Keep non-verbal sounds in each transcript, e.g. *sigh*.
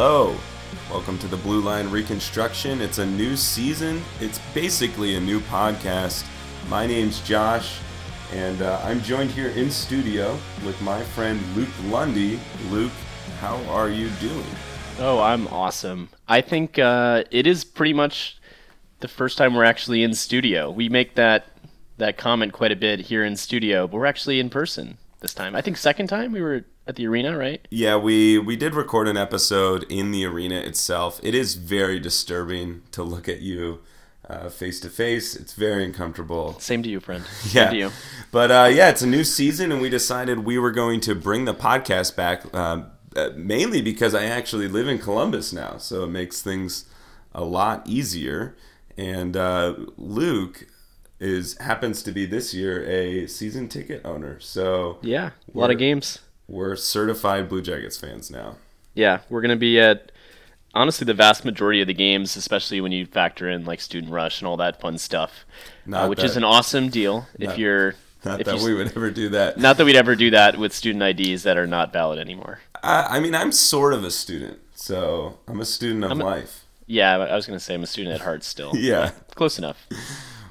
Hello. Welcome to the Blue Line Reconstruction. It's a new season. It's basically a new podcast. My name's Josh, and uh, I'm joined here in studio with my friend Luke Lundy. Luke, how are you doing? Oh, I'm awesome. I think uh, it is pretty much the first time we're actually in studio. We make that that comment quite a bit here in studio, but we're actually in person this time. I think second time we were at the arena, right? Yeah, we we did record an episode in the arena itself. It is very disturbing to look at you face to face. It's very uncomfortable. Same to you, friend. *laughs* yeah. Same to you. But uh, yeah, it's a new season, and we decided we were going to bring the podcast back, uh, uh, mainly because I actually live in Columbus now, so it makes things a lot easier. And uh, Luke is happens to be this year a season ticket owner, so Yeah, a lot of games. We're certified Blue Jackets fans now. Yeah, we're gonna be at honestly the vast majority of the games, especially when you factor in like student rush and all that fun stuff, uh, which that- is an awesome deal if you're. Not if that you- we would ever do that. Not that we'd ever do that with student IDs that are not valid anymore. I, I mean, I'm sort of a student, so I'm a student of I'm a- life. Yeah, I was gonna say I'm a student at heart still. *laughs* Yeah. Close enough.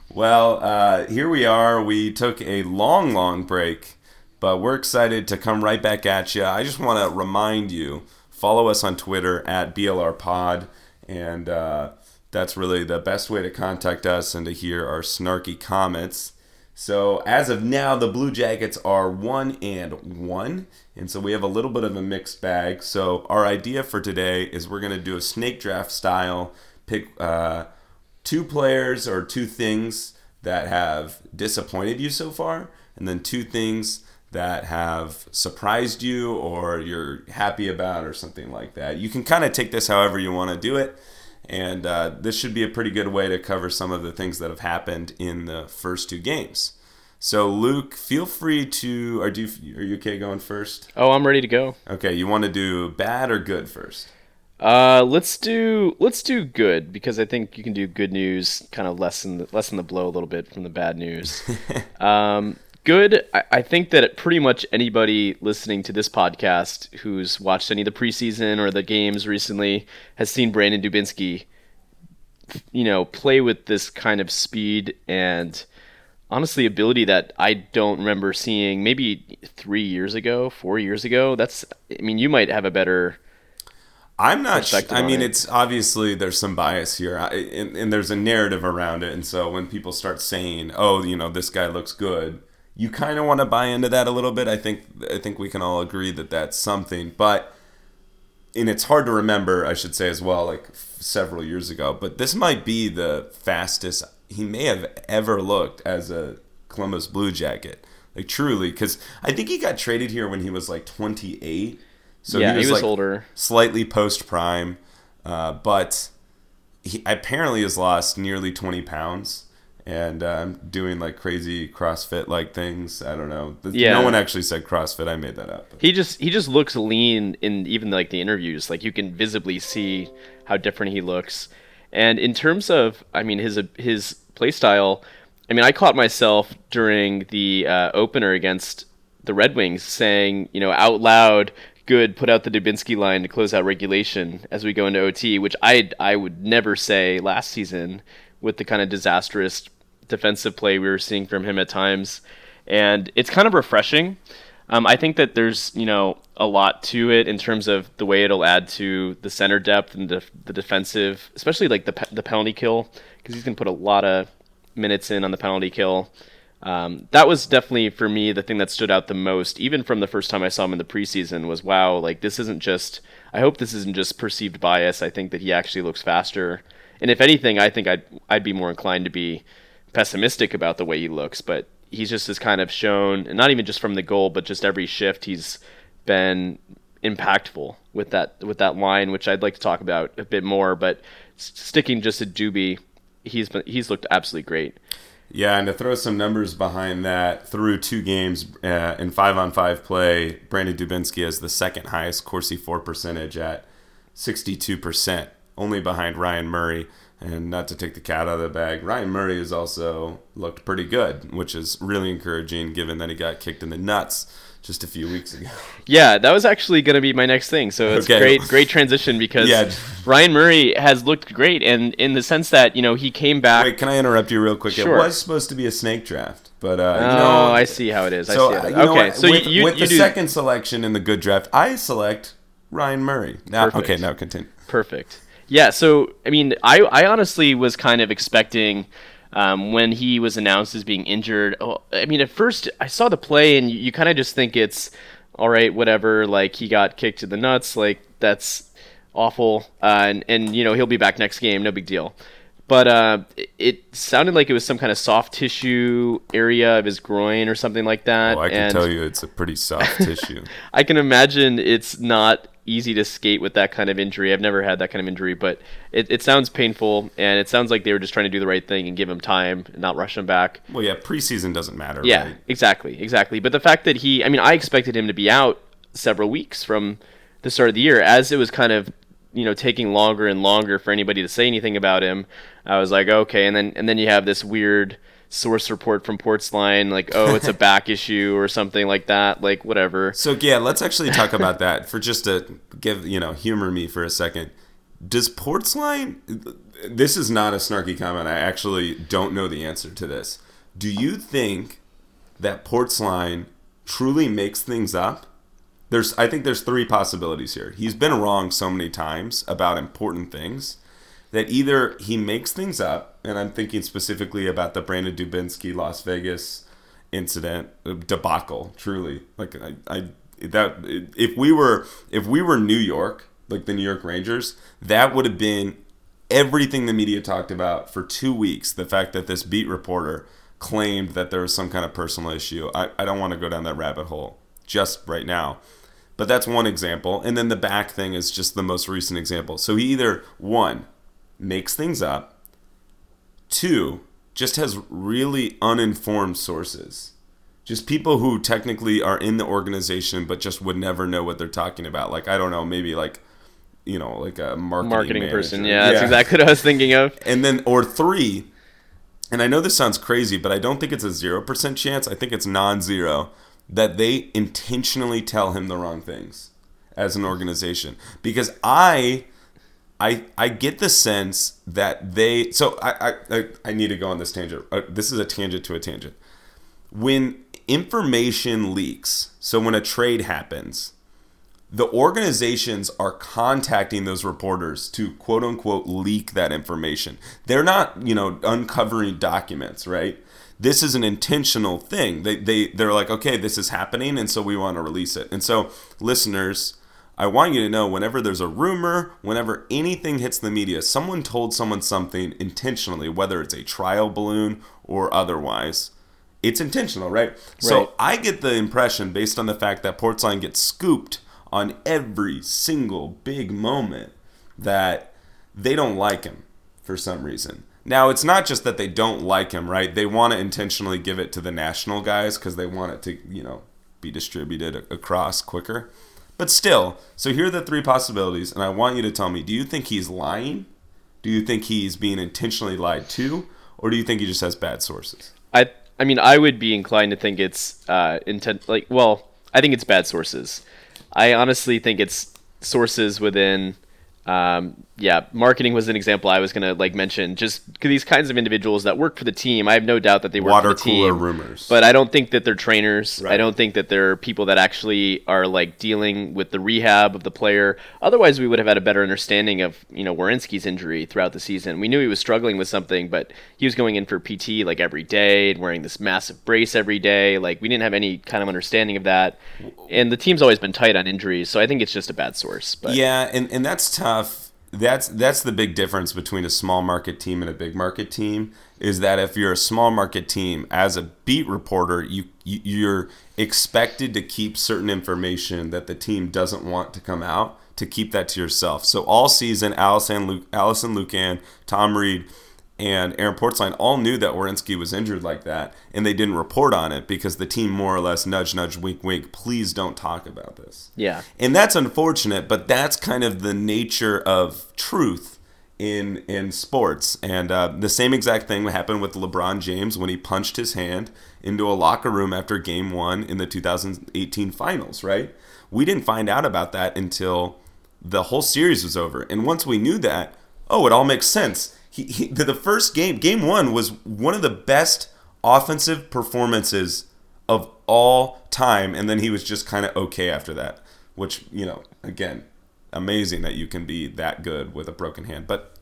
Well, uh, here we are. We took a long, long break, but we're excited to come right back at you. I just want to remind you follow us on Twitter at BLRPod, and uh, that's really the best way to contact us and to hear our snarky comments. So, as of now, the Blue Jackets are one and one, and so we have a little bit of a mixed bag. So, our idea for today is we're going to do a snake draft style, pick uh, two players or two things that have disappointed you so far, and then two things that have surprised you or you're happy about or something like that. You can kind of take this however you want to do it. And uh, this should be a pretty good way to cover some of the things that have happened in the first two games. So, Luke, feel free to. Are, do you, are you okay going first? Oh, I'm ready to go. Okay, you want to do bad or good first? Uh, let's do let's do good because I think you can do good news, kind of lessen the, lessen the blow a little bit from the bad news. *laughs* um, good. I, I think that pretty much anybody listening to this podcast who's watched any of the preseason or the games recently has seen Brandon Dubinsky, you know, play with this kind of speed and honestly ability that I don't remember seeing maybe three years ago, four years ago. That's I mean, you might have a better I'm not. Sh- I mean, it. it's obviously there's some bias here, I, and, and there's a narrative around it. And so when people start saying, "Oh, you know, this guy looks good," you kind of want to buy into that a little bit. I think. I think we can all agree that that's something, but and it's hard to remember. I should say as well, like f- several years ago. But this might be the fastest he may have ever looked as a Columbus Blue Jacket. Like truly, because I think he got traded here when he was like 28. So yeah, he was, like, older. slightly post prime, uh, but he apparently has lost nearly 20 pounds and um, doing like crazy CrossFit like things. I don't know. Yeah. No one actually said CrossFit. I made that up. He just he just looks lean in even like the interviews. Like you can visibly see how different he looks. And in terms of, I mean, his his play style. I mean, I caught myself during the uh, opener against the Red Wings saying, you know, out loud, "Good, put out the Dubinsky line to close out regulation as we go into OT," which I I would never say last season with the kind of disastrous defensive play we were seeing from him at times, and it's kind of refreshing. Um, I think that there's you know a lot to it in terms of the way it'll add to the center depth and the, the defensive, especially like the pe- the penalty kill because he's gonna put a lot of minutes in on the penalty kill. Um, that was definitely for me the thing that stood out the most, even from the first time I saw him in the preseason. Was wow, like this isn't just. I hope this isn't just perceived bias. I think that he actually looks faster, and if anything, I think I'd I'd be more inclined to be pessimistic about the way he looks. But he's just has kind of shown, and not even just from the goal, but just every shift he's been impactful with that with that line, which I'd like to talk about a bit more. But sticking just to Doobie, he's been he's looked absolutely great. Yeah, and to throw some numbers behind that, through two games uh, in five on five play, Brandon Dubinsky has the second highest Corsi For percentage at 62%, only behind Ryan Murray. And not to take the cat out of the bag, Ryan Murray has also looked pretty good, which is really encouraging given that he got kicked in the nuts just a few weeks ago. *laughs* Yeah, that was actually going to be my next thing. So it's Okay. great, great transition because Yeah. Ryan Murray has looked great, and in the sense that you know he came back. Wait, can I interrupt you real quick? Sure. It was supposed to be a snake draft, but uh, oh, you know, I see how it is. So I uh, see it. Okay, so with, you you, with you the do second selection in the good draft, I select Ryan Murray. Now, Perfect. okay, now continue. Perfect. Yeah. So I mean, I I honestly was kind of expecting um, when he was announced as being injured. Oh, I mean, at first I saw the play, and you, you kind of just think it's all right, whatever. Like he got kicked to the nuts. Like that's awful. Uh, and and you know he'll be back next game. No big deal. But uh, it, it sounded like it was some kind of soft tissue area of his groin or something like that. Oh, I can and tell you, it's a pretty soft *laughs* tissue. I can imagine it's not easy to skate with that kind of injury. I've never had that kind of injury, but it, it sounds painful, and it sounds like they were just trying to do the right thing and give him time and not rush him back. Well, yeah, preseason doesn't matter. Yeah, right? exactly, exactly. But the fact that he, I mean, I expected him to be out several weeks from the start of the year, as it was kind of, you know, taking longer and longer for anybody to say anything about him. I was like, okay, and then and then you have this weird source report from Portzline, like, oh, it's a *laughs* back issue or something like that, like whatever. So yeah, let's actually talk about that for just to give you know humor me for a second. Does Portzline? This is not a snarky comment. I actually don't know the answer to this. Do you think that Portzline truly makes things up? There's, I think there's three possibilities here. He's been wrong so many times about important things that either he makes things up, and I'm thinking specifically about the Brandon Dubinsky Las Vegas incident uh, debacle. Truly, like I, I that if we were if we were New York, like the New York Rangers, that would have been everything the media talked about for two weeks. The fact that this beat reporter claimed that there was some kind of personal issue. I, I don't want to go down that rabbit hole just right now. But that's one example. And then the back thing is just the most recent example. So he either, one, makes things up, two, just has really uninformed sources. Just people who technically are in the organization but just would never know what they're talking about. Like, I don't know, maybe like, you know, like a marketing, marketing person. manager. Yeah, that's exactly what I was thinking of. And then, or three, and I know this sounds crazy, but I don't think it's a 0% chance. I think it's non zero that they intentionally tell him the wrong things as an organization. Because I. I, I get the sense that they so I, I, I need to go on this tangent. Uh, this is a tangent to a tangent. When information leaks, so when a trade happens, the organizations are contacting those reporters to quote unquote leak that information. They're not, you know, uncovering documents, right? This is an intentional thing. They they they're like, okay, this is happening, and so we want to release it. And so, listeners, I want you to know whenever there's a rumor, whenever anything hits the media, someone told someone something intentionally, whether it's a trial balloon or otherwise. It's intentional, right? So I get the impression, based on the fact that Portzline gets scooped on every single big moment, that they don't like him for some reason. Now, it's not just that they don't like him, right? They want to intentionally give it to the national guys because they want it to, you know, be distributed across quicker. But still, so here are the three possibilities, and I want you to tell me do you think he's lying? Do you think he's being intentionally lied to? Or do you think he just has bad sources? I I mean, I would be inclined to think it's uh, intent. Like, well, I think it's bad sources. I honestly think it's sources within. Um, yeah, marketing was an example I was gonna like mention. Just these kinds of individuals that work for the team, I have no doubt that they work Water for the cooler team. rumors. But I don't think that they're trainers. I don't think that they're people that actually are like dealing with the rehab of the player. Otherwise, we would have had a better understanding of you know Werenski's injury throughout the season. We knew he was struggling with something, but he was going in for PT like every day and wearing this massive brace every day. Like we didn't have any kind of understanding of that. And the team's always been tight on injuries, so I think it's just a bad source. But Yeah, and, and that's tough. That's that's the big difference between a small market team and a big market team is that if you're a small market team as a beat reporter, you, you you're expected to keep certain information that the team doesn't want to come out to keep that to yourself. So all season, Allison Luke, Alison Lukan, Tom Reed, and Aaron Portsline all knew that Werenski was injured like that, and they didn't report on it because the team more or less nudge, nudge, wink, wink. Please don't talk about this. yeah, And that's unfortunate, but that's kind of the nature of truth in in sports. And uh, the same exact thing happened with LeBron James when he punched his hand into a locker room after Game One in the 2018 Finals. Right? We didn't find out about that until the whole series was over. And once we knew that, oh, it all makes sense. He, he, the first game, Game One, was one of the best offensive performances of all time, and then he was just kind of okay after that. Which you know, again, amazing that you can be that good with a broken hand. But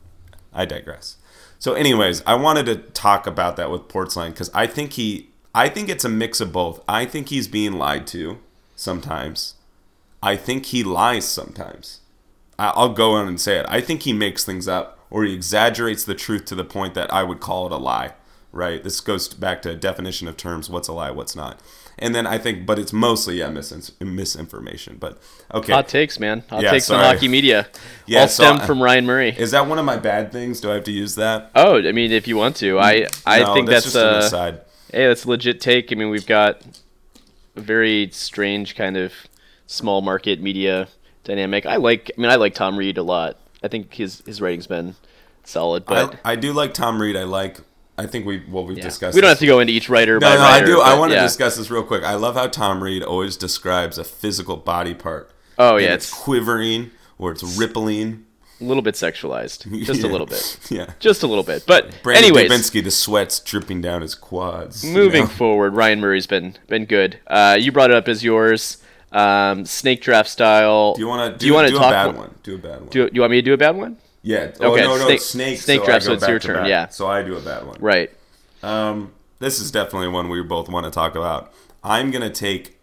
I digress. So, anyways, I wanted to talk about that with Portzline because I think he, I think it's a mix of both. I think he's being lied to sometimes. I think he lies sometimes. I'll go on and say it. I think he makes things up or he exaggerates the truth to the point that I would call it a lie. Right? This goes back to definition of terms. What's a lie? What's not? And then I think, but it's mostly yeah mis- misinformation. But okay, hot takes, man. Hot Yeah, takes on sorry. hockey media. *laughs* Yeah, All so stem from Ryan Murray. is that one of my bad things? Do I have to use that? Oh, I mean, if you want to, I I No, think that's, just an uh, aside. hey, that's a legit take. I mean, we've got a very strange kind of small market media dynamic. I like. I mean, I like Tom Reed a lot. I think his his rating's been solid, but I, I do like Tom Reed. I like. I think we well we've yeah. discussed. we don't this. have to go into each writer. No, by no, I writer, do. I but want to yeah. discuss this real quick. I love how Tom Reed always describes a physical body part. Oh, yeah, it's it's- quivering or it's rippling. A little bit sexualized, just a *laughs* little bit, Yeah. just a little bit. But Brandon anyways, Dubinsky, the sweat's dripping down his quads. you moving know? forward, Ryan Murray's been been good. Uh, you brought it up as yours, um, snake draft style. Do you want to do, Do you want to talk? a bad one- one? Do a bad one. Do you want me to do a bad one? yeah. Oh Okay, no, no, snake- snake. snake so draft, so it's your turn, back. yeah. So I do a bad one. Right. Um, this is definitely one we both want to talk about. I'm gonna take.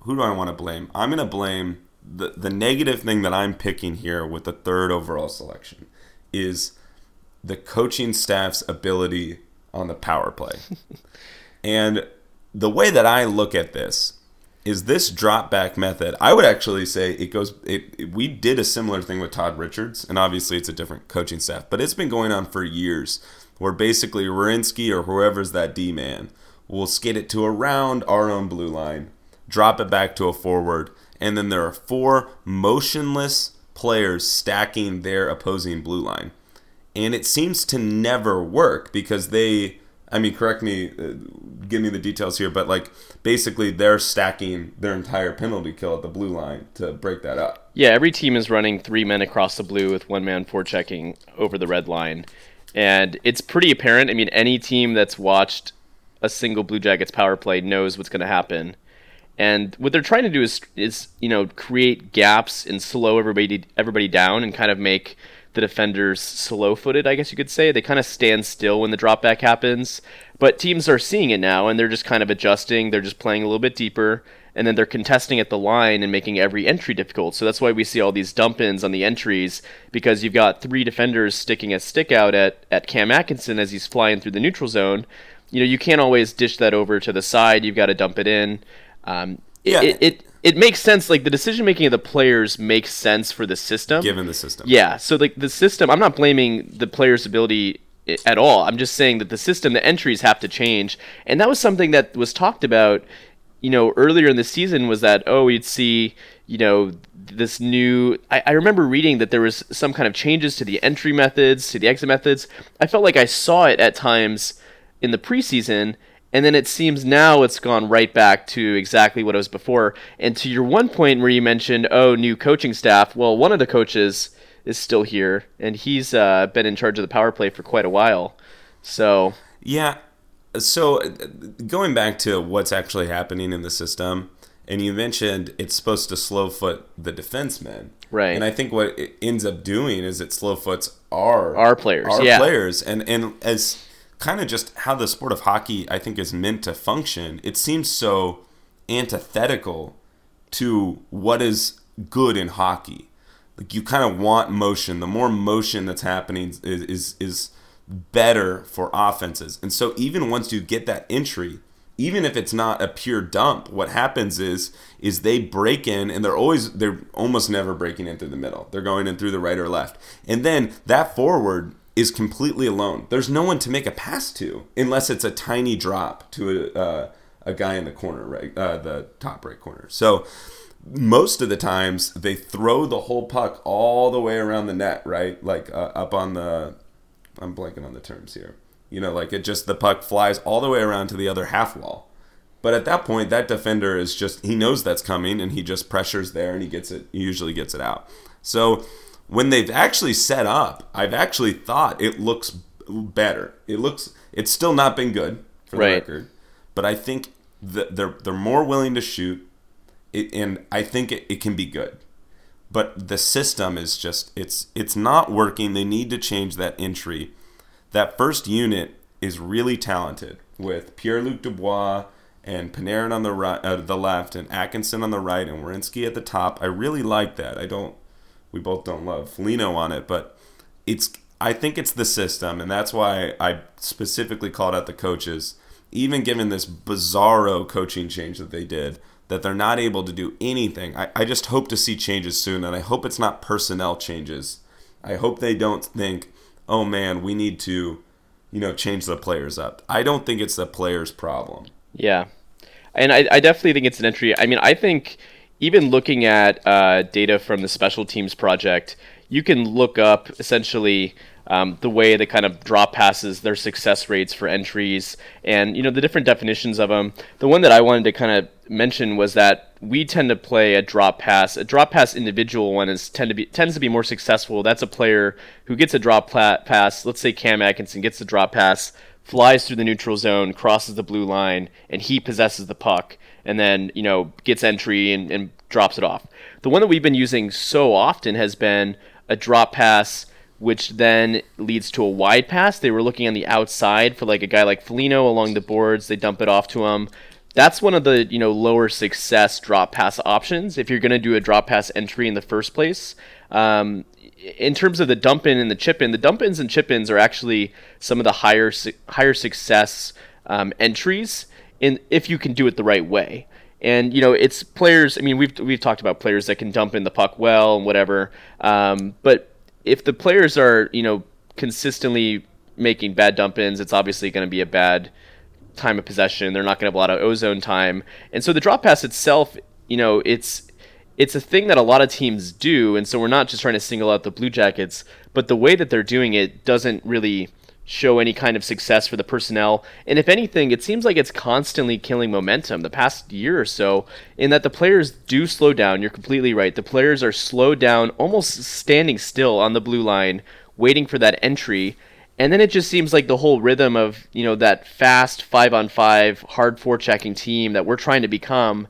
Who do I want to blame? I'm gonna blame the the negative thing that I'm picking here with the third overall selection is the coaching staff's ability on the power play. *laughs* and the way that I look at this is this drop back method. I would actually say it goes. It, it- we did a similar thing with Todd Richards, and obviously it's a different coaching staff, but it's been going on for years, where basically Werenski or whoever's that D man will skate it to around our own blue line, drop it back to a forward, and then there are four motionless players stacking their opposing blue line and it seems to never work because they i mean correct me uh, give me the details here but like basically they're stacking their entire penalty kill at the blue line to break that up Yeah, every team is running three men across the blue with one man forechecking over the red line. And it's pretty apparent. I mean, any team that's watched a single Blue Jackets power play knows what's going to happen. And what they're trying to do is, is you know, create gaps and slow everybody everybody down and kind of make the defenders slow-footed, I guess you could say. They kind of stand still when the drop back happens. But teams are seeing it now, and they're just kind of adjusting. They're just playing a little bit deeper, and then they're contesting at the line and making every entry difficult. So that's why we see all these dump ins on the entries because you've got three defenders sticking a stick out at, at Cam Atkinson as he's flying through the neutral zone. You know, you can't always dish that over to the side. You've got to dump it in. Um, Yeah. it, it, it makes sense. Like the decision making of the players makes sense for the system. given the system Yeah, so like the system, I'm not blaming the player's ability at all. I'm just saying that the system, the entries have to change, and that was something that was talked about, you know, earlier in the season. Was that oh, you'd see, you know, this new. I, I remember reading that there was some kind of changes to the entry methods, to the exit methods. I felt like I saw it at times in the preseason. And then it seems now it's gone right back to exactly what it was before. And to your one point where you mentioned, oh, new coaching staff. Well, one of the coaches is still here, and he's uh, been in charge of the power play for quite a while. So Yeah. So uh, going back to what's actually happening in the system, and you mentioned it's supposed to slow foot the defensemen. Right. And I think what it ends up doing is it slow foots our Our players, our yeah. players, and and as kind of just how the sport of hockey I think is meant to function. It seems so antithetical to what is good in hockey. Like you kind of want motion. The more motion that's happening is is, is better for offenses. And so even once you get that entry, even if it's not a pure dump, what happens is is they break in and they're always they're almost never breaking in through the middle. They're going in through the right or left. And then that forward is completely alone. There's no one to make a pass to unless it's a tiny drop to a uh, a guy in the corner, right, uh, the top right corner. So most of the times they throw the whole puck all the way around the net, right? Like uh, up on the. I'm blanking on the terms here. You know, like it just the puck flies all the way around to the other half wall. But at that point, that defender is just he knows that's coming and he just pressures there and he gets it. He usually gets it out. So when they've actually set up, I've actually thought it looks better. It looks it's still not been good for the Right. record, but I think that they're they're more willing to shoot, it, and I think it, it can be good. But the system is just it's it's not working. They need to change that entry. That first unit is really talented with Pierre Luc Dubois and Panarin on the right, uh, the left, and Atkinson on the right, and Werenski at the top. I really like that. I don't. We both don't love Foligno on it, but it's. I think it's the system, and that's why I specifically called out the coaches. Even given this bizarro coaching change that they did, that they're not able to do anything. I, I just hope to see changes soon, and I hope it's not personnel changes. I hope they don't think, oh man, we need to, you know, change the players up. I don't think it's the players' problem. Yeah, and I, I definitely think it's an entry. I mean, I think even looking at uh, data from the special teams project, you can look up essentially um, the way they kind of drop passes, their success rates for entries, and you know the different definitions of them. The one that I wanted to kind of mention was that we tend to play a drop pass. A drop pass individual one is tend to be tends to be more successful. That's a player who gets a drop pla- pass. Let's say Cam Atkinson gets the drop pass flies through the neutral zone, crosses the blue line, and he possesses the puck, and then you know gets entry and, and drops it off. The one that we've been using so often has been a drop pass, which then leads to a wide pass. They were looking on the outside for like a guy like Foligno along the boards. They dump it off to him. That's one of the you know lower success drop pass options if you're going to do a drop pass entry in the first place. Um, in terms of the dump in and the chip in, the dump ins and chip ins are actually some of the higher higher success um, entries in if you can do it the right way. And you know, it's players. I mean, we've we've talked about players that can dump in the puck well and whatever. Um, but if the players are you know consistently making bad dump ins, it's obviously going to be a bad time of possession. They're not going to have a lot of ozone time, and so the drop pass itself, you know, it's it's a thing that a lot of teams do, and so we're not just trying to single out the Blue Jackets, but the way that they're doing it doesn't really show any kind of success for the personnel. And if anything, it seems like it's constantly killing momentum the past year or so, in that the players do slow down. You're completely right. The players are slowed down, almost standing still on the blue line, waiting for that entry. And then it just seems like the whole rhythm of, you know, that fast five on five, hard forechecking team that we're trying to become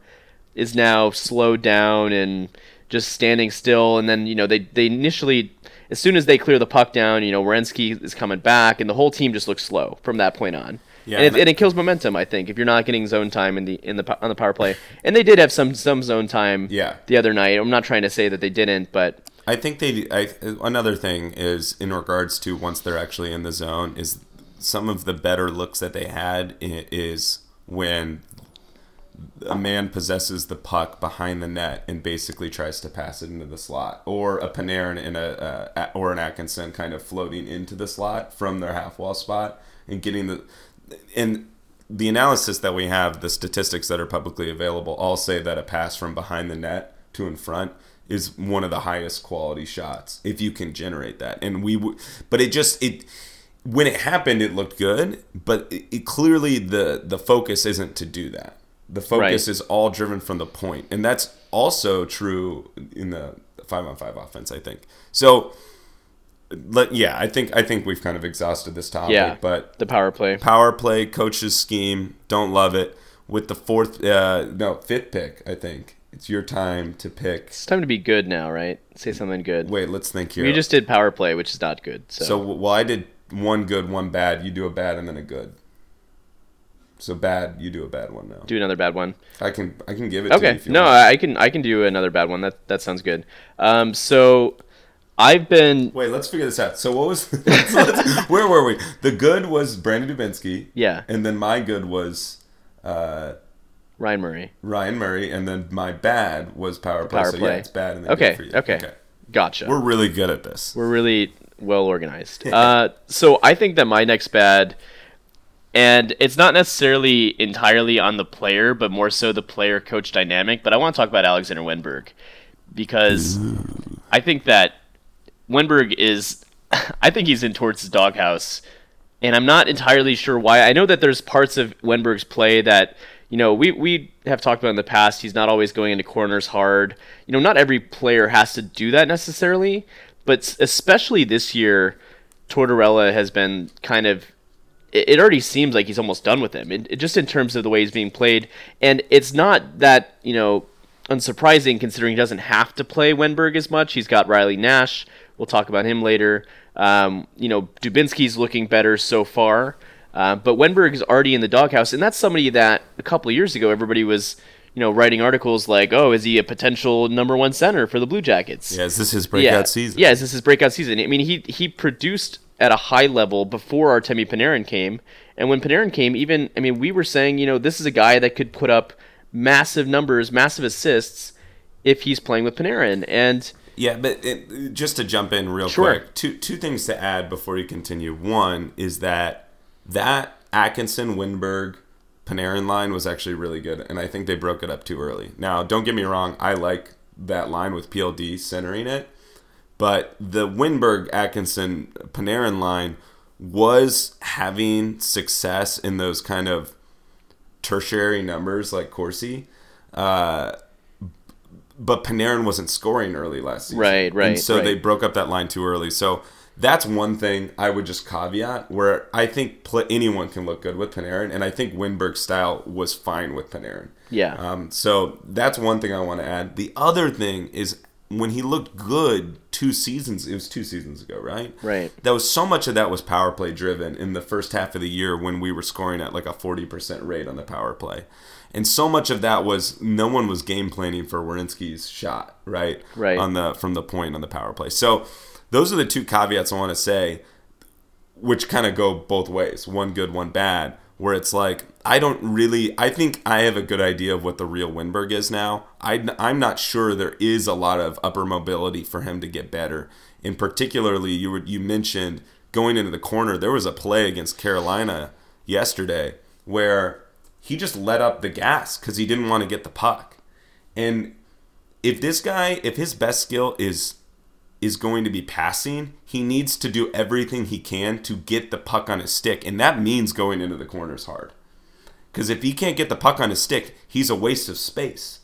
is now slowed down and just standing still. And then, you know, they, they initially, as soon as they clear the puck down, you know, Werenski is coming back and the whole team just looks slow from that point on. Yeah, and, it, and- it kills momentum, I think, if you're not getting zone time in the in the on the power play. And they did have some some zone time Yeah. the other night. I'm not trying to say that they didn't, but I think they. I, another thing is in regards to once they're actually in the zone is some of the better looks that they had is when a man possesses the puck behind the net and basically tries to pass it into the slot, or a Panarin and a, a or an Atkinson kind of floating into the slot from their half wall spot and getting the and the analysis that we have, the statistics that are publicly available, all say that a pass from behind the net to in front is one of the highest quality shots if you can generate that. And we, w- but it just it when it happened, it looked good, but it, it clearly the the focus isn't to do that. The focus Right. is all driven from the point, and that's also true in the five on five offense. I think so. Let, yeah, I think I think we've kind of exhausted this topic, yeah. but the power play. power play coach's scheme don't love it with the fourth uh no fifth pick i think it's your time to pick It's time to be good now, right? Say something good. wait let's think here We just did power play, which is not good. So, so well i did one good one bad you do a bad and then a good so bad you do a bad one now do another bad one. i can i can give it to you Okay. No, want. I can I can do another bad one. That that sounds good. Um, so I've been wait let's figure this out so what was *laughs* let's- let's- where were we the good was brandon dubinsky yeah and then my good was uh Ryan Murray. Ryan Murray, and then my bad was power play. Power so play. yeah, it's bad and then Okay, good for you. okay. Gotcha. We're really good at this. We're really well organized. *laughs* uh, so I think that my next bad, And it's not necessarily entirely on the player, but more so the player coach dynamic. But I want to talk about Alexander Wennberg because mm. I think that Wennberg is, *laughs* I think he's in towards the doghouse. And I'm not entirely sure why. I know that there's parts of Wennberg's play that, you know, we, we have talked about in the past. He's not always going into corners hard. You know, not every player has to do that necessarily. But especially this year, Tortorella has been kind of it already seems like he's almost done with him, it, it, just in terms of the way he's being played. And it's not that you know unsurprising considering he doesn't have to play Wennberg as much. He's got Riley Nash. We'll talk about him later. Um, you know, Dubinsky's looking better so far, uh, but Wennberg is already in the doghouse, and that's somebody that a couple of years ago everybody was you know, writing articles like, "Oh, is he a potential number one center for the Blue Jackets?" Yeah, is this his breakout yeah. season? Yeah, is this his breakout season? I mean, he he produced at a high level before Artemi Panarin came, and when Panarin came, even I mean, we were saying, you know, this is a guy that could put up massive numbers, massive assists if he's playing with Panarin, and yeah, but it, just to jump in real Sure. quick, two two things to add before you continue. One is that that Atkinson Wennberg Panarin line was actually really good, and I think they broke it up too early. Now, don't get me wrong, I like that line with PLD centering it, but the Wennberg Atkinson Panarin line was having success in those kind of tertiary numbers like Corsi. Uh, but Panarin wasn't scoring early last season. Right, right, And so right. they broke up that line too early. So that's one thing I would just caveat where I think pl- anyone can look good with Panarin, and I think Wennberg's style was fine with Panarin. Yeah. Um, so that's one thing I want to add. The other thing is when he looked good two seasons, it was two seasons ago, right? Right. That was so much of that was power play driven in the first half of the year when we were scoring at like a 40% rate on the power play. And so much of that was no one was game planning for Werenski's shot, right? Right. On the from the point on the power play. So those are the two caveats I want to say, which kind of go both ways. One good, one bad. Where it's like I don't really. I think I have a good idea of what the real Wennberg is now. I, I'm not sure there is a lot of upper mobility for him to get better. And particularly, you were, you mentioned going into the corner. There was a play against Carolina yesterday where he just let up the gas because he didn't want to get the puck. And if this guy, if his best skill is is going to be passing, he needs to do everything he can to get the puck on his stick, and that means going into the corners hard. Because if he can't get the puck on his stick, he's a waste of space.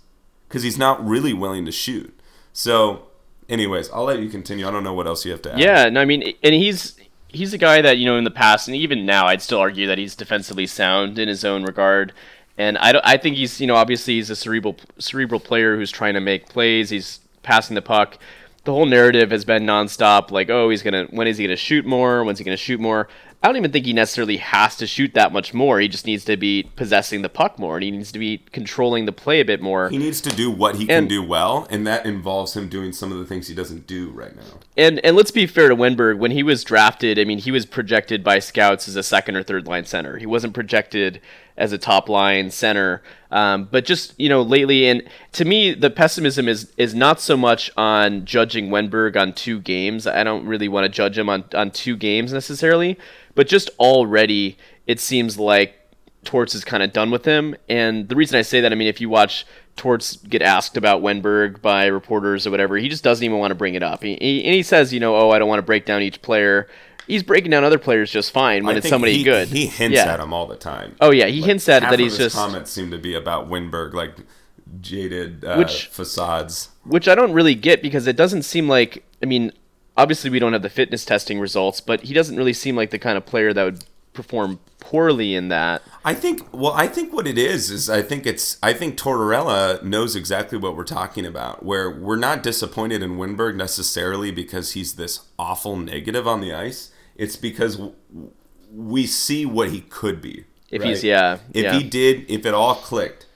Because he's not really willing to shoot. So, anyways, I'll let you continue. I don't know what else you have to add. Yeah, no, I mean, and he's he's a guy that you know in the past and even now, I'd still argue that he's defensively sound in his own regard. And I, I think he's you know obviously he's a cerebral cerebral player who's trying to make plays. He's passing the puck. The whole narrative has been nonstop, like, oh, he's gonna when is he gonna shoot more? When's he gonna shoot more? I don't even think he necessarily has to shoot that much more. He just needs to be possessing the puck more, and he needs to be controlling the play a bit more. He needs to do what he can do well, and that involves him doing some of the things he doesn't do right now. And and let's be fair to Wennberg. When he was drafted, I mean, he was projected by scouts as a second or third line center. He wasn't projected as a top line center. Um, but just you know, lately, and to me, the pessimism is is not so much on judging Wennberg on two games. I don't really want to judge him on on two games necessarily, but just already, it seems like Torts is kind of done with him. And the reason I say that, I mean, if you watch Torts get asked about Wennberg by reporters or whatever, he just doesn't even want to bring it up. He, he, and he says, you know, oh, I don't want to break down each player. He's breaking down other players just fine when I it's somebody he, good. He hints Yeah. at him all the time. Oh yeah, he hints at that of he's his just comments seem to be about Wennberg, like jaded uh, Which- facades. which I don't really get because it doesn't seem like I mean, obviously we don't have the fitness testing results, but he doesn't really seem like the kind of player that would perform poorly in that. I think. Well, I think what it is is I think it's. I think Tortorella knows exactly what we're talking about. Where we're not disappointed in Wennberg necessarily because he's this awful negative on the ice. It's because we see what he could be. If he's- yeah, If yeah. he did, if it all clicked,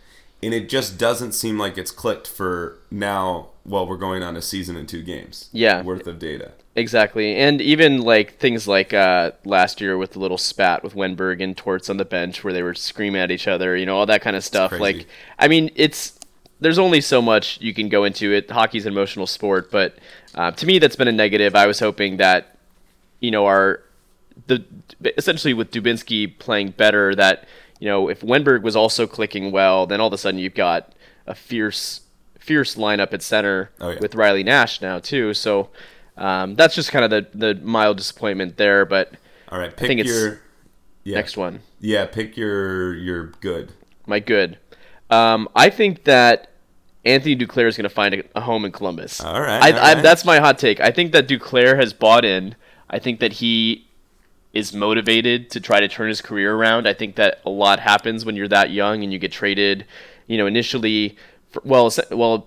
and it just doesn't seem like it's clicked for now. Well, we're going on a season and two games. Yeah. worth of data. Exactly. And even like things like uh, last year with the little spat with Wennberg and Torts on the bench where they were screaming at each other, you know, all that kind of stuff. Like I mean, it's there's only so much you can go into it. Hockey's an emotional sport, but uh, to me that's been a negative. I was hoping that you know our the essentially with Dubinsky playing better, that you know if Wennberg was also clicking well, then all of a sudden you've got a fierce fierce lineup at center Oh, yeah. with Riley Nash now too. So um, that's just kind of the the mild disappointment there. But All right, pick think it's your yeah, next one, Yeah, pick your your good. my good. Um, I think that Anthony Duclair is going to find a, a home in Columbus. All right, I, all I, that's my hot take. I think that Duclair has bought in. I think that he is motivated to try to turn his career around. I think that a lot happens when you're that young and you get traded. You know, initially, for, well, well,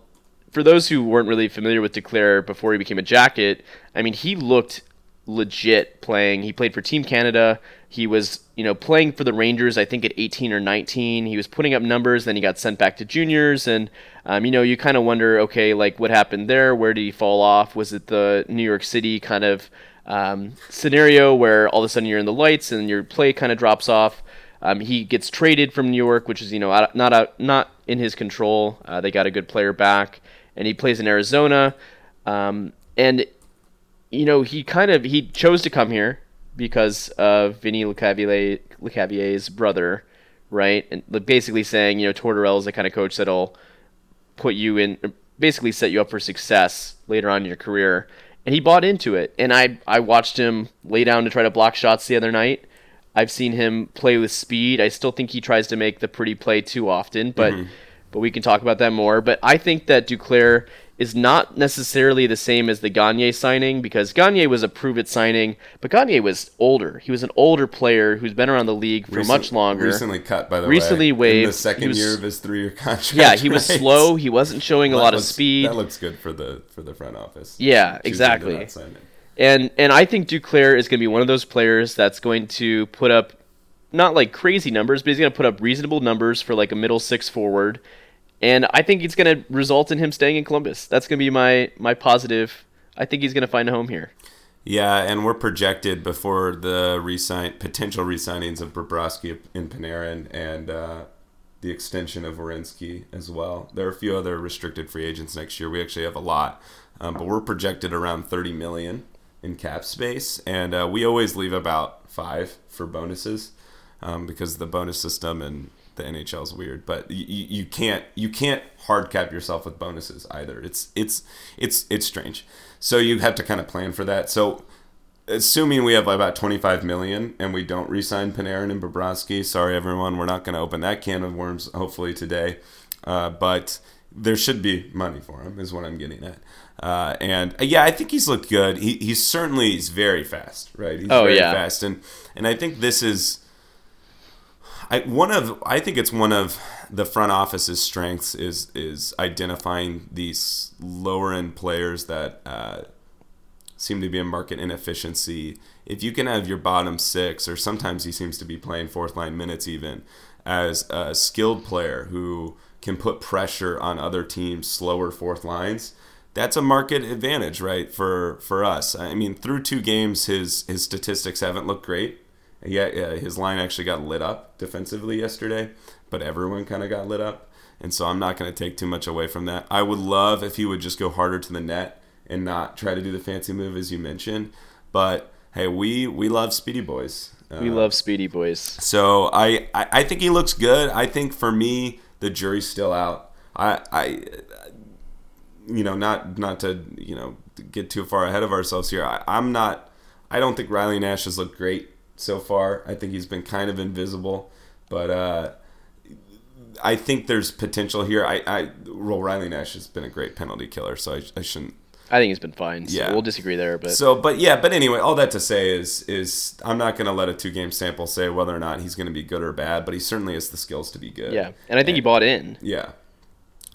for those who weren't really familiar with Duclair before he became a jacket, I mean, he looked legit playing. He played for Team Canada. He was, you know, playing for the Rangers. I think at 18 or 19, he was putting up numbers. Then he got sent back to juniors, and um, you know, you kind of wonder, okay, like what happened there? Where did he fall off? Was it the New York City kind of um, scenario where all of a sudden you're in the lights and your play kind of drops off? Um, he gets traded from New York, which is you know not out, not in his control. Uh, they got a good player back, and he plays in Arizona. Um, and you know, he kind of he chose to come here because of Vinny Lecavalier, Lecavier's brother, right? And basically saying, you know, Tortorella is the kind of coach that'll put you in, basically set you up for success later on in your career. And he bought into it. And I I watched him lay down to try to block shots the other night. I've seen him play with speed. I still think he tries to make the pretty play too often, but mm-hmm. but we can talk about that more. But I think that Duclair is not necessarily the same as the Gagner signing because Gagner was a prove it signing, but Gagner was older. He was an older player who's been around the league for much longer. Recently cut, by the Recently way. In the waived. second was- year of his three-year *laughs* contract. yeah, he was right? slow. He wasn't showing a lot of speed. That looks good for the for the front office. Yeah, Choosing exactly. not sign him. And and I think Duclair is going to be one of those players that's going to put up not like crazy numbers, but he's going to put up reasonable numbers for like a middle six forward. And I think it's going to result in him staying in Columbus. That's going to be my my positive. I think he's going to find a home here. Yeah, and we're projected before the resign potential resignings of Bobrovsky and Panarin and uh, the extension of Werenski as well. There are a few other restricted free agents next year. We actually have a lot, um, but we're projected around 30 million in cap space, and uh, we always leave about five for bonuses um, because the bonus system and the NHL is weird. But you, you can't you can't hard cap yourself with bonuses either. It's it's it's it's strange. So you have to kind of plan for that. So assuming we have about 25 million and we don't re-sign Panarin and Bobrovsky, sorry everyone, we're not going to open that can of worms hopefully today. Uh, but there should be money for him is what I'm getting at. Uh, and uh, yeah, I think he's looked good. He, he's certainly he's very fast, right? He's Oh, very yeah. fast, and and I think this is I one of I think it's one of the front office's strengths is is identifying these lower end players that uh, seem to be a market inefficiency. If you can have your bottom six, or sometimes he seems to be playing fourth line minutes even as a skilled player who can put pressure on other teams' slower fourth lines. That's a market advantage, right, for for us. I mean, through two games, his his statistics haven't looked great. Yeah, yeah, his line actually got lit up defensively yesterday, but everyone kind of got lit up, and so I'm not going to take too much away from that. I would love if he would just go harder to the net and not try to do the fancy move as you mentioned. But hey, we we love Speedy Boys. We Uh, love Speedy boys. so I, I I think he looks good. I think for me the jury's still out. I I you know not not to you know get too far ahead of ourselves here. I, I'm not. I don't think Riley Nash has looked great so far. I think he's been kind of invisible, but uh, I think there's potential here. I I well Riley Nash has been a great penalty killer, so I, I shouldn't I think he's been fine. So Yeah. we'll disagree there, but so, but yeah, but anyway, all that to say is is I'm not going to let a two game sample say whether or not he's going to be good or bad, but he certainly has the skills to be good. yeah. And I think he bought in. Yeah.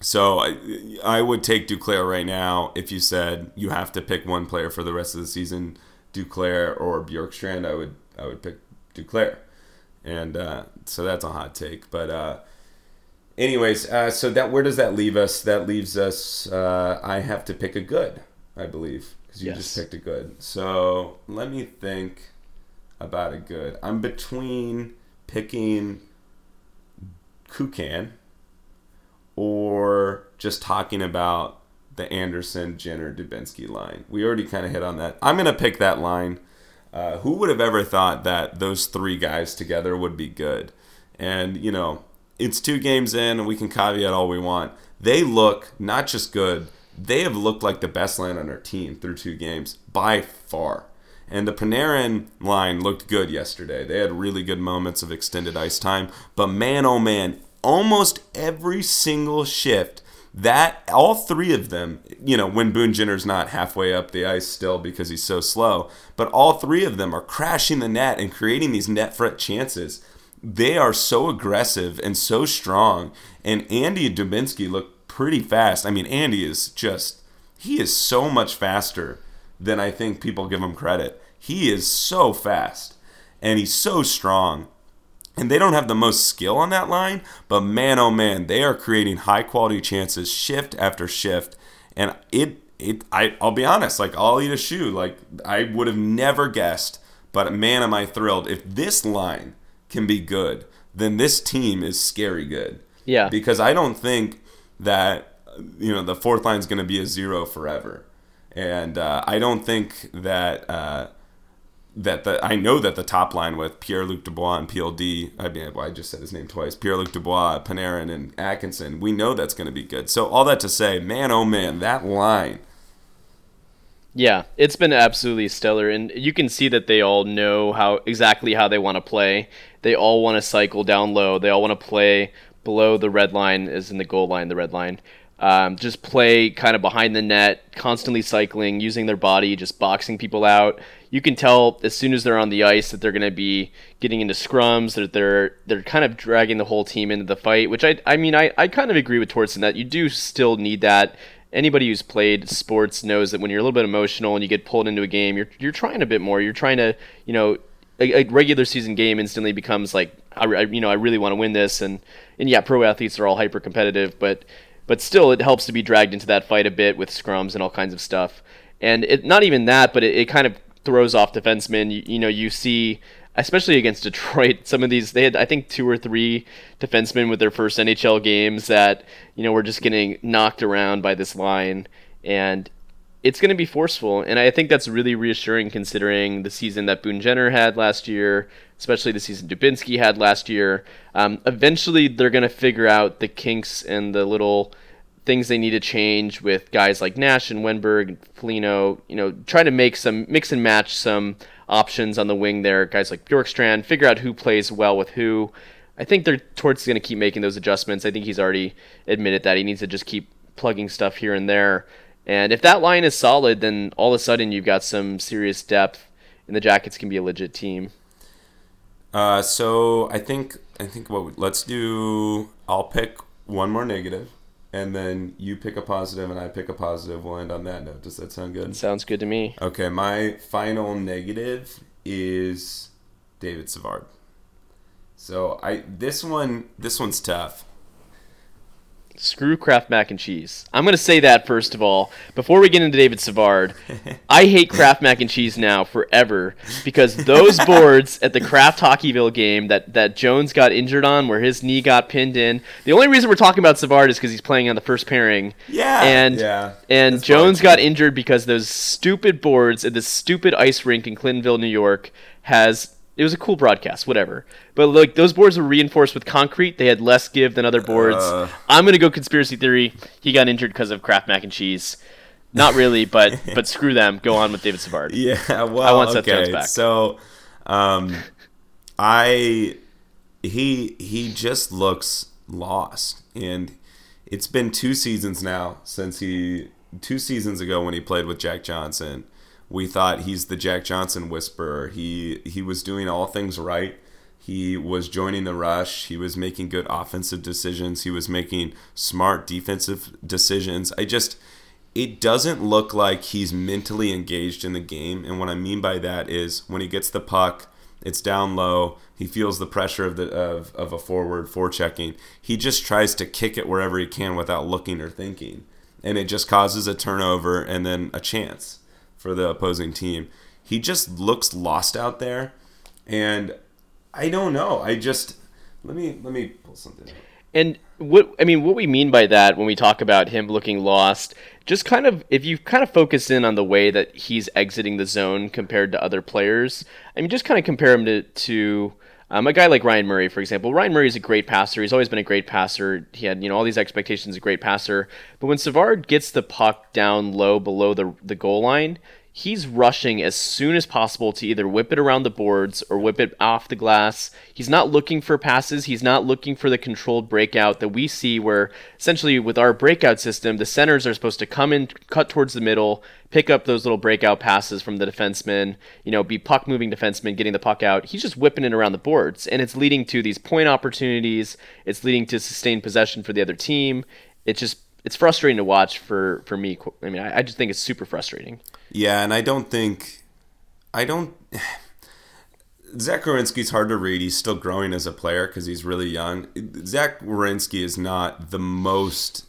So I I would take Duclair right now if you said you have to pick one player for the rest of the season, Duclair or Bjorkstrand. I would I would pick Duclair, and uh, so that's a hot take. But uh, anyways, uh, so that where does that leave us? That leaves us. Uh, I have to pick a good, I believe, because you just picked a good. So let me think about a good. I'm between picking Kukan or just talking about the Anderson, Jenner, Dubinsky line. We already kind of hit on that. I'm going to pick that line. Uh, who would have ever thought that those three guys together would be good? And, you know, it's two games in, and we can caveat all we want. They look not just good, they have looked like the best line on our team through two games by far. And the Panarin line looked good yesterday. They had really good moments of extended ice time. But man, oh man, almost every single shift, that all three of them, you know, when Boone Jenner's not halfway up the ice still because he's so slow, but all three of them are crashing the net and creating these net front chances. They are so aggressive and so strong. And Andy Dubinsky look pretty fast. I mean, Andy is just, he is so much faster than I think people give him credit. He is so fast and he's so strong. And they don't have the most skill on that line, but man oh man, they are creating high quality chances shift after shift. And it it I I'll be honest, like I'll eat a shoe. Like I would have never guessed, but man am I thrilled. If this line can be good, then this team is scary good. Yeah. Because I don't think that you know the fourth line is going to be a zero forever and uh, I don't think that uh, that the I know that the top line with Pierre Luc Dubois and PLD. I mean, well, I just said his name twice. Pierre Luc Dubois, Panarin, and Atkinson. We know that's going to be good. So all that to say, man, oh man, that line. Yeah, it's been absolutely stellar, and you can see that they all know how exactly how they want to play. They all want to cycle down low. They all want to play below the red line, is in the goal line, the red line. Um, just play kind of behind the net, constantly cycling, using their body, just boxing people out. You can tell as soon as they're on the ice that they're going to be getting into scrums. That they're they're kind of dragging the whole team into the fight. Which I I mean I, I kind of agree with Torsten that you do still need that. Anybody who's played sports knows that when you're a little bit emotional and you get pulled into a game, you're you're trying a bit more. You're trying to you know a, a regular season game instantly becomes like I, I you know I really want to win this and and yeah pro athletes are all hyper competitive but but still it helps to be dragged into that fight a bit with scrums and all kinds of stuff. And it not even that, but it, it kind of throws off defensemen. You, you know, you see especially against *laughs* Detroit, some of these they had I think two or three defensemen with their first NHL games that you know were just getting knocked around by this line, and it's going to be forceful. And I think that's really reassuring considering the season that Boone Jenner had last year, especially the season Dubinsky had last year. Um, eventually, they're going to figure out the kinks and the little things they need to change with guys like Nash and Wennberg and Foligno. You know, try to make some mix and match some options on the wing there. Guys like Bjorkstrand, figure out who plays well with who. I think they're towards going to keep making those adjustments. I think he's already admitted that he needs to just keep plugging stuff here and there. And if that line is solid, then all of a sudden you've got some serious depth, and the Jackets can be a legit team. Uh, so I think I think what let's do. I'll pick one more negative, and then you pick a positive, and I pick a positive. We'll end on that note. Does that sound good? Sounds good to me. Okay, my final negative is David Savard. So I this one this one's tough. Screw Kraft mac and cheese. I'm going to say that first of all. Before we get into David Savard, *laughs* I hate Kraft mac and cheese now forever because those *laughs* boards at the Kraft Hockeyville game that, that Jones got injured on, where his knee got pinned in. The only reason we're talking about Savard is because he's playing on the first pairing. Yeah. And yeah, and Jones got injured because those stupid boards at this stupid ice rink in Clintonville, New York, has it was a cool broadcast, whatever. But like those boards were reinforced with concrete; they had less give than other boards. Uh. I'm gonna go conspiracy theory. He got injured because of Kraft mac and cheese. Not really, but *laughs* but screw them. Go on with David Savard. Yeah, well, I want Seth okay. Jones back. So, um, I he he just looks lost, and it's been two seasons now since he two seasons ago when he played with Jack Johnson. We thought he's the Jack Johnson whisperer. He he was doing all things right. He was joining the rush. He was making good offensive decisions. He was making smart defensive decisions. I just it doesn't look like he's mentally engaged in the game. And what I mean by that is when he gets the puck, it's down low. He feels the pressure of the of, of a forward forechecking. He just tries to kick it wherever he can without looking or thinking. And it just causes a turnover and then a chance for the opposing team. He just looks lost out there. And I don't know. I just let me let me pull something. And what I mean, what we mean by that when we talk about him looking lost, just kind of if you kind of focus in on the way that he's exiting the zone compared to other players. I mean, just kind of compare him to to um, a guy like Ryan Murray, for example. Ryan Murray is a great passer. He's always been a great passer. He had you know all these expectations, a great passer. But when Savard gets the puck down low below the the goal line, he's rushing as soon as possible to either whip it around the boards or whip it off the glass. He's not looking for passes. He's not looking for the controlled breakout that we see where essentially with our breakout system, the centers are supposed to come in, cut towards the middle, pick up those little breakout passes from the defensemen, you know, be puck moving defensemen getting the puck out. He's just whipping it around the boards and it's leading to these point opportunities. It's leading to sustained possession for the other team. It's just it's frustrating to watch for for me. I mean, I, I just think it's super frustrating. Yeah, and I don't think I don't. *sighs* Zach Werenski's hard to read. He's still growing as a player because he's really young. Zach Werenski is not the most.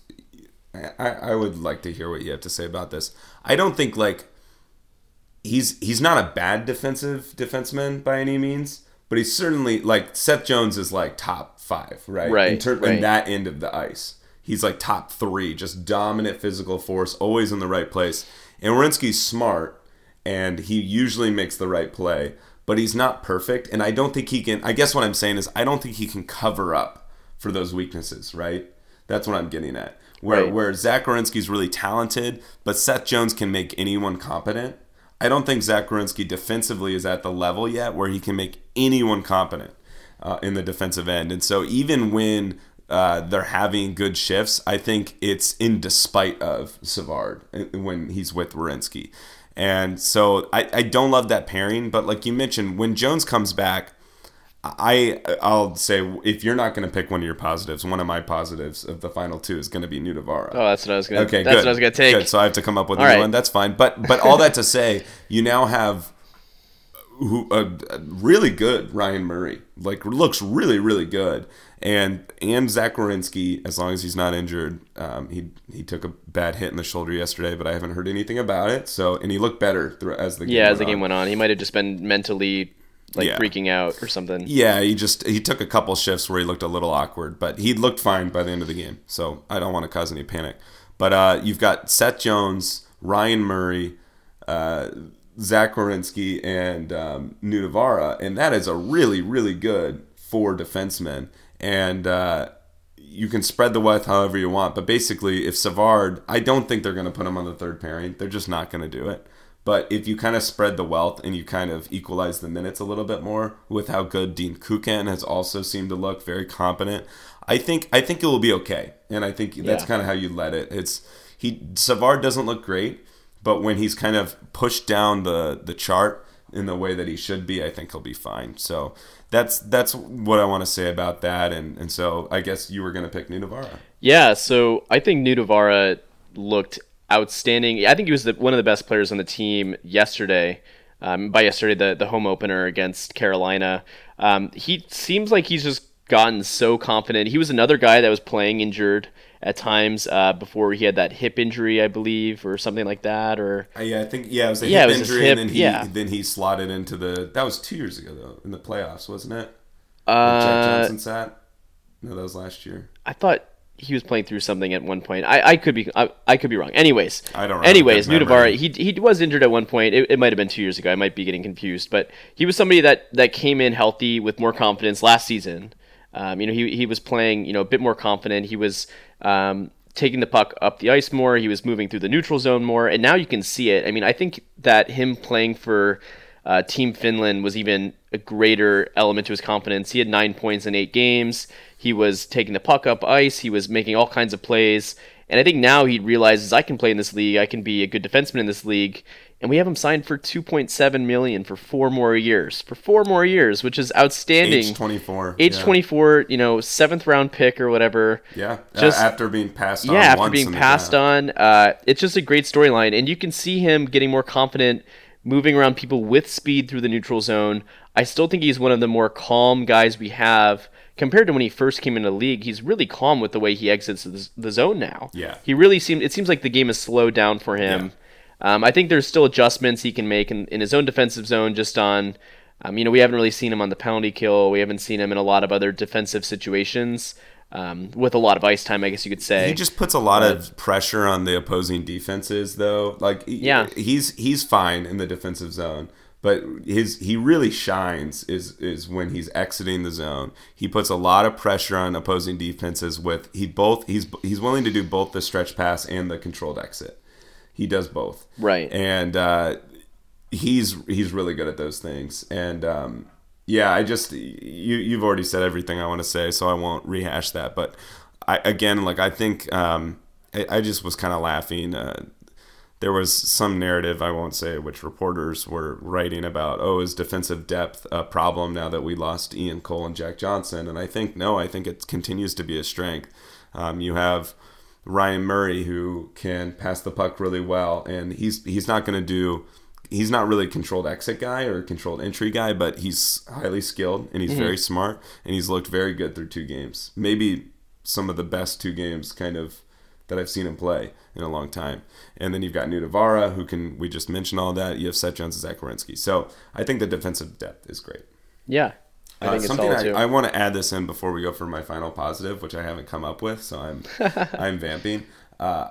I, I would like to hear what you have to say about this. I don't think like he's he's not a bad defensive defenseman by any means, but he's certainly like Seth Jones is like top five, right? Right. In, ter- right. in that end of the ice he's like top three, just dominant physical force, always in the right place. And Werenski's smart, and he usually makes the right play, but he's not perfect. And I don't think he can. I guess what I'm saying is I don't think he can cover up for those weaknesses. Right? That's what I'm getting at. Where Right. where Zach Werenski's really talented, but Seth Jones can make anyone competent. I don't think Zach Werenski defensively is at the level yet where he can make anyone competent uh, in the defensive end. And so even when uh, they're having good shifts, I think it's in despite of Savard uh, when he's with Werenski. And so I, I don't love that pairing, but like you mentioned, when Jones comes back, I I'll say if you're not going to pick one of your positives, one of my positives of the final two is going to be Nutivaara. Oh, that's what I was gonna. Okay, that's good. what I was gonna take. Good. So I have to come up with a right. one. That's fine. But but all that to say, you now have who a, a really good Ryan Murray. Like looks really really good. And and Zach Werenski, as long as he's not injured, um, he he took a bad hit in the shoulder yesterday, but I haven't heard anything about it. So and he looked better through, as the game yeah, went as the game on. went on, he might have just been mentally like Yeah. freaking out or something. Yeah, he just he took a couple shifts where he looked a little awkward, but he looked fine by the end of the game. So I don't want to cause any panic. But uh, you've got Seth Jones, Ryan Murray, uh, Zach Werenski, and um, Nutivaara, and that is a really really good four defensemen. And uh, you can spread the wealth however you want, but basically, if Savard, I don't think they're going to put him on the third pairing. They're just not going to do it. But if you kind of spread the wealth and you kind of equalize the minutes a little bit more with how good Dean Kukan has also seemed to look, very competent, I think I think it will be okay. And I think that's Yeah. kind of how you let it. It's he Savard doesn't look great, but when he's kind of pushed down the the chart in the way that he should be, I think he'll be fine. So that's that's what I want to say about that. And and so I guess you were going to pick Nutivaara. Yeah, so I think Nutivaara looked outstanding. I think he was the, one of the best players on the team yesterday. Um, by yesterday, the the home opener against Carolina, um, he seems like he's just gotten so confident. He was another guy that was playing injured at times uh, before he had that hip injury, I believe, or something like that. Or Uh, yeah, I think yeah, it was a Yeah, hip was injury, hip, and then he yeah. then he slotted into the. That was two years ago though, in the playoffs, wasn't it? When Jack uh, Johnson sat. No, that was last year. I thought he was playing through something at one point. I, I could be I, I could be wrong. Anyways, I don't remember. Anyways, Nutivaara, he he was injured at one point. It, it might have been two years ago. I might be getting confused, but he was somebody that that came in healthy with more confidence last season. Um, you know, he he was playing you know a bit more confident. He was um, taking the puck up the ice more. He was moving through the neutral zone more, and now you can see it. I mean, I think that him playing for uh, Team Finland was even a greater element to his confidence. He had nine points in eight games. He was taking the puck up ice. He was making all kinds of plays. And I think now he realizes I can play in this league. I can be a good defenseman in this league. And we have him signed for 2.7 million for four more years. For four more years, which is outstanding. Age twenty four. Age yeah. 24, you know, seventh round pick or whatever. Yeah, Just- uh, after being passed on. Yeah, after being passed on, uh, it's just a great storyline, and you can see him getting more confident, moving around people with speed through the neutral zone. I still think he's one of the more calm guys we have compared to when he first came into the league. He's really calm with the way he exits the, the zone now. Yeah. he really seemed. It seems like the game has slowed down for him. Um, I think there's still adjustments he can make in, in his own defensive zone, just on. Um, you know, we haven't really seen him on the penalty kill. We haven't seen him in a lot of other defensive situations. um, with a lot of ice time, I guess you could say. He just puts a lot of pressure on the opposing defenses, though. Like, Yeah. he's he's fine in the defensive zone, but his he really shines is is when he's exiting the zone. He puts a lot of pressure on opposing defenses with he both he's he's willing to do both the stretch pass and the controlled exit. He does both, Right. And uh, he's he's really good at those things. And um, yeah, I just you you've already said everything I want to say, so I won't rehash that. But I again, like I think um, I, I just was kind of laughing. Uh, there was some narrative I won't say which reporters were writing about. Oh, is defensive depth a problem now that we lost Ian Cole and Jack Johnson? And I think no. I think it continues to be a strength. Um, you have Ryan Murray who can pass the puck really well, and he's he's not going to do. He's not really a controlled exit guy or a controlled entry guy, but he's highly skilled and he's mm-hmm. very smart and he's looked very good through two games. Maybe some of the best two games kind of that I've seen him play in a long time. And then you've got Nutivaara, who can we just mentioned all that. You have Seth Jones and Zach Werenski. So I think the defensive depth is great. yeah, I Uh, think it's something solid I, too. I want to add this in before we go for my final positive, which I haven't come up with, so I'm *laughs* I'm vamping. Uh,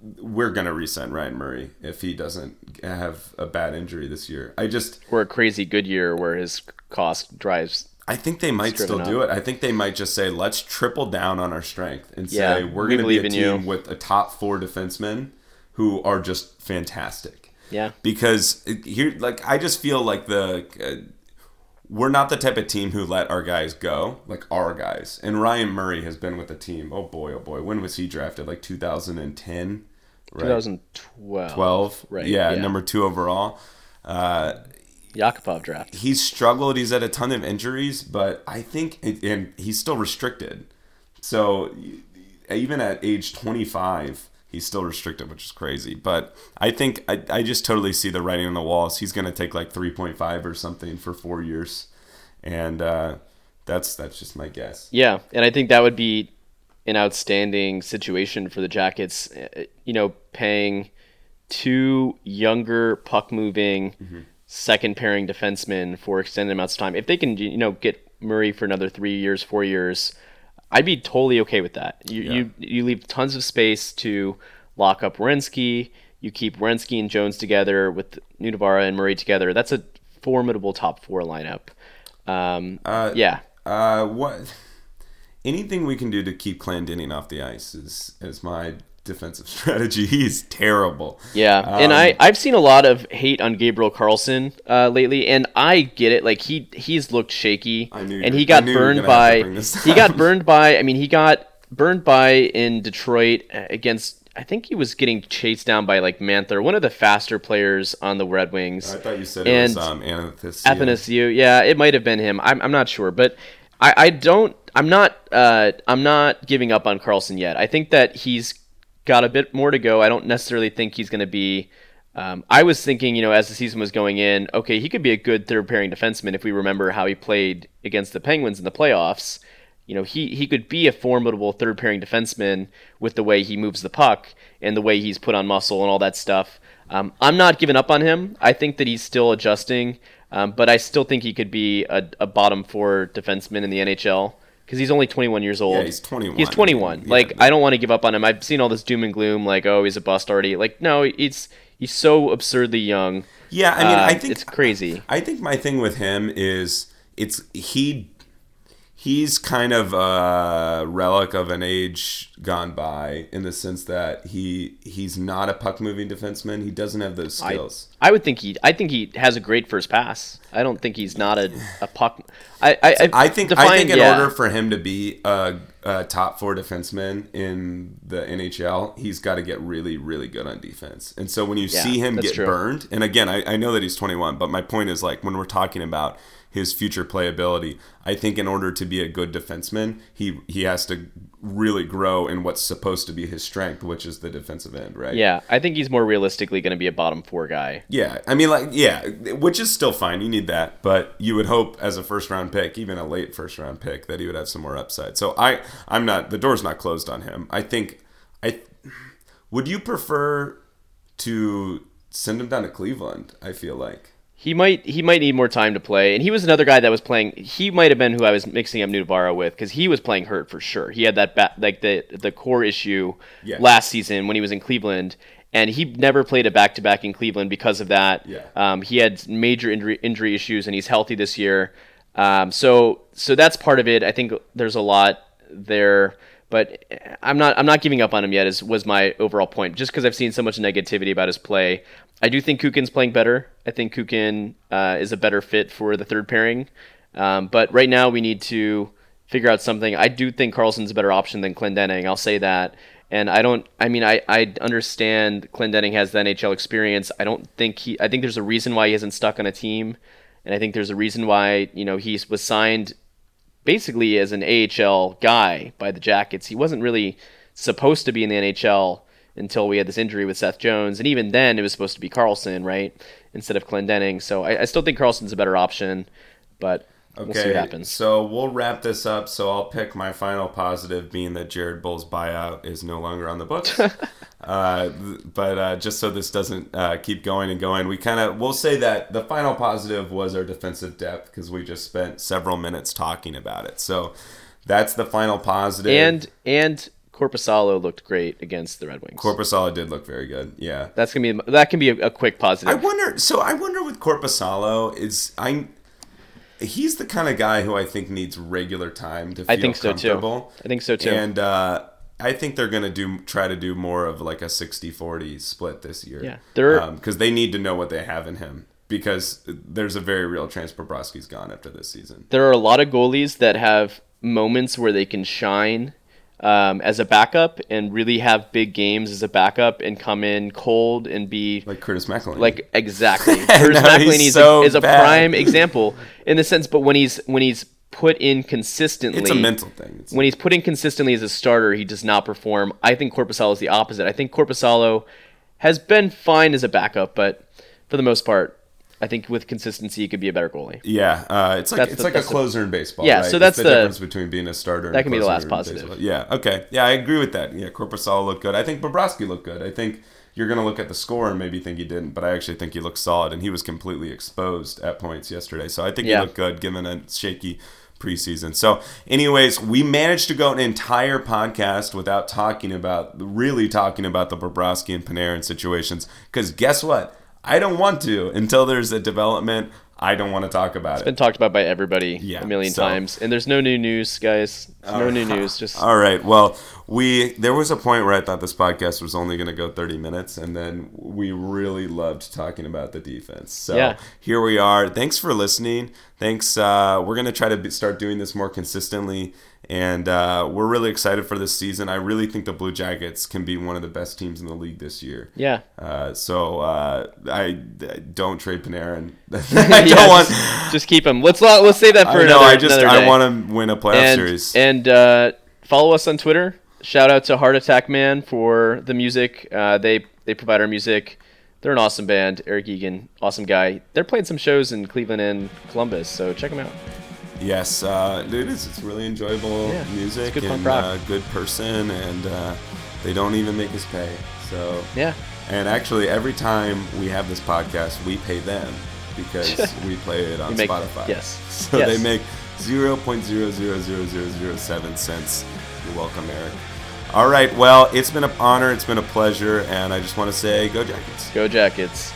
we're gonna resign Ryan Murray if he doesn't have a bad injury this year. I just or a crazy good year where his cost drives. I think they might still driven do it. I think they might just say, let's triple down on our strength and say we're we to be a team you." with a top four defensemen who are just fantastic. Yeah, Because here, like, I just feel like the uh, we're not the type of team who let our guys go, like our guys. And Ryan Murray has been with the team. Oh boy, oh boy, when was he drafted? Like 2010, right? 2012. 12, Right, Yeah, yeah. number two overall. Uh, Yakupov draft. he's struggled. He's had a ton of injuries, but I think, and he's still restricted. So even at age 25, he's still restricted, which is crazy. But I think I, I just totally see the writing on the walls. He's going to take like 3.5 or something for four years, and uh, that's that's just my guess. Yeah, and I think that would be an outstanding situation for the Jackets. uh, You know, paying two younger puck moving Mm-hmm. second pairing defensemen for extended amounts of time. If they can, you know, get Murray for another three years, four years, I'd be totally okay with that. You you you leave tons of space to lock up Werenski. You keep Werenski and Jones together with Nutivaara and Murray together. That's a formidable top four lineup. Um, Uh, yeah, Uh, what? Anything we can do to keep Clendening off the ice is is my defensive *laughs* strategy. He's terrible. Yeah, and Um, I I've seen a lot of hate on Gabriel Carlsson uh, lately, and I get it. Like he he's looked shaky, I knew and he got burned gonna have to by *laughs* he got burned by. I mean, he got burned by in Detroit uh, against. I think he was getting chased down by like Mantha, one of the faster players on the Red Wings. I thought you said it was And um. Athanasiu. Yeah, it might have been him. I'm, I'm not sure, but I, I don't. I'm not. Uh, I'm not giving up on Carlsson yet. I think that he's got a bit more to go. I don't necessarily think he's going to be. Um, I was thinking, you know, as the season was going in, okay, he could be a good third pairing defenseman if we remember how he played against the Penguins in the playoffs. You know, he, he could be a formidable third pairing defenseman with the way he moves the puck and the way he's put on muscle and all that stuff. Um, I'm not giving up on him. I think that he's still adjusting, um, but I still think he could be a, a bottom four defenseman in the NHL because he's only 21 years old. Yeah, he's 21. He's 21. Yeah, like I don't want to give up on him. I've seen all this doom and gloom, like oh he's a bust already. Like no, it's he's so absurdly young. Yeah, I mean, Uh, I think it's crazy. I think my thing with him is it's he he's kind of a relic of an age gone by in the sense that he he's not a puck moving defenseman. He doesn't have those skills. I would think he. I think he has a great first pass. I don't think he's not a, a puck. I I, I, I think I think in yeah. order for him to be a, a top four defenseman in the NHL, he's got to get really really good on defense. And so when you Yeah, see him get true. burned, and again, I, I know that he's 21, but my point is like when we're talking about his future playability, I think in order to be a good defenseman, he he has to really grow in what's supposed to be his strength, which is the defensive end, right? Yeah, I think he's more realistically going to be a bottom four guy. Yeah, I mean, like, yeah, which is still fine. You need that, but you would hope as a first round pick, even a late first round pick, that he would have some more upside. So I, I'm not. The door's not closed on him. I think. I would you prefer to send him down to Cleveland? I feel like He might he might need more time to play, and he was another guy that was playing. He might have been who I was mixing up Nutivaara with because he was playing hurt for sure. He had that ba- like the the core issue Yeah. last season when he was in Cleveland, and he never played a back to back in Cleveland because of that. Yeah. Um, he had major injury injury issues, and he's healthy this year. Um, so so that's part of it. I think there's a lot there, but I'm not I'm not giving up on him yet. Is was my overall point. Just because I've seen so much negativity about his play, I do think Kukan's playing better. I think Kukan uh, is a better fit for the third pairing. Um, but right now we need to figure out something. I do think Carlsson's a better option than Clendening. I'll say that. And I don't. I mean, I, I understand Clendening has the NHL experience. I don't think he. I think there's a reason why he isn't stuck on a team, and I think there's a reason why you know he was signed basically as an AHL guy by the Jackets. He wasn't really supposed to be in the NHL until we had this injury with Seth Jones, and even then it was supposed to be Carlsson, right, instead of Clendening. So I, I still think Carlsson's a better option, but we'll see Okay, what happens. so we'll wrap this up. So I'll pick my final positive, being that Jared Boll's buyout is no longer on the books. *laughs* uh, but uh, just so this doesn't uh, keep going and going, we kind of we'll say that the final positive was our defensive depth because we just spent several minutes talking about it. So that's the final positive. And and Korpisalo looked great against the Red Wings. Korpisalo did look very good. Yeah. That's gonna be that can be a, a quick positive. I wonder. So I wonder with Korpisalo is I. He's the kind of guy who I think needs regular time to feel I think so too. I think so too. And uh, I think they're gonna do try to do more of like a 60-40 split this year. Yeah. They're- because they need to know what they have in him because there's a very real chance Bobrovsky's gone after this season. there are a lot of goalies that have moments where they can shine um, as a backup and really have big games as a backup and come in cold and be Like Curtis McElhinney. like exactly. *laughs* Curtis No, McElhinney is, so a, is a prime example in the sense, but when he's when he's put in consistently, it's a mental thing. It's- when he's put in consistently as a starter, he does not perform. I think Korpisalo is the opposite. I think Korpisalo has been fine as a backup, but for the most part, I think with consistency, he could be a better goalie. Yeah, uh, it's like That's it's the- like a that's the- closer in baseball. Yeah, right? so It's that's the, the- difference between being a starter. that and can be the closer last positive. Yeah, okay, yeah, I agree with that. Yeah, Korpisalo looked good. I think Bobrovsky looked good. I think you're gonna look at the score and maybe think he didn't, but I actually think he looked solid, and he was completely exposed at points yesterday. So I think Yeah. he looked good given a shaky preseason. So, anyways, we managed to go an entire podcast without talking about really talking about the Bobrovsky and Panarin situations. Because guess what? I don't want to until there's a development. I don't want to talk about it. It's been talked about by everybody Yeah, a million so- times, and there's no new news, guys. There's no new news. Just *laughs* All right. Well, we there was a point where I thought this podcast was only going to go 30 minutes, and then we really loved talking about the defense. So Yeah. here we are. Thanks for listening. Thanks. Uh, we're going to try to be, start doing this more consistently, and uh, we're really excited for this season. I really think the Blue Jackets can be one of the best teams in the league this year. yeah. Uh, so uh, I, I don't trade Panarin. *laughs* *laughs* I Yeah, don't want. just, just keep him. Let's let's save that for I another. I just I want to win a playoff and series. and uh, follow us on Twitter. Shout out to Heart Attack Man for the music. Uh, they they provide our music. They're an awesome band. Eric Egan, awesome guy. They're playing some shows in Cleveland and Columbus, so check them out. Yes, uh, it is. It's really enjoyable Yeah, music it's good and uh, good person, and uh, they don't even make us pay. So, Yeah, and actually, every time we have this podcast, we pay them because *laughs* we play it on make- Spotify. yes. *laughs* So Yes. they make zero point zero zero zero zero zero seven cents. You're welcome, Eric. All right. Well, it's been an honor. It's been a pleasure, and I just want to say, go Jackets. go Jackets.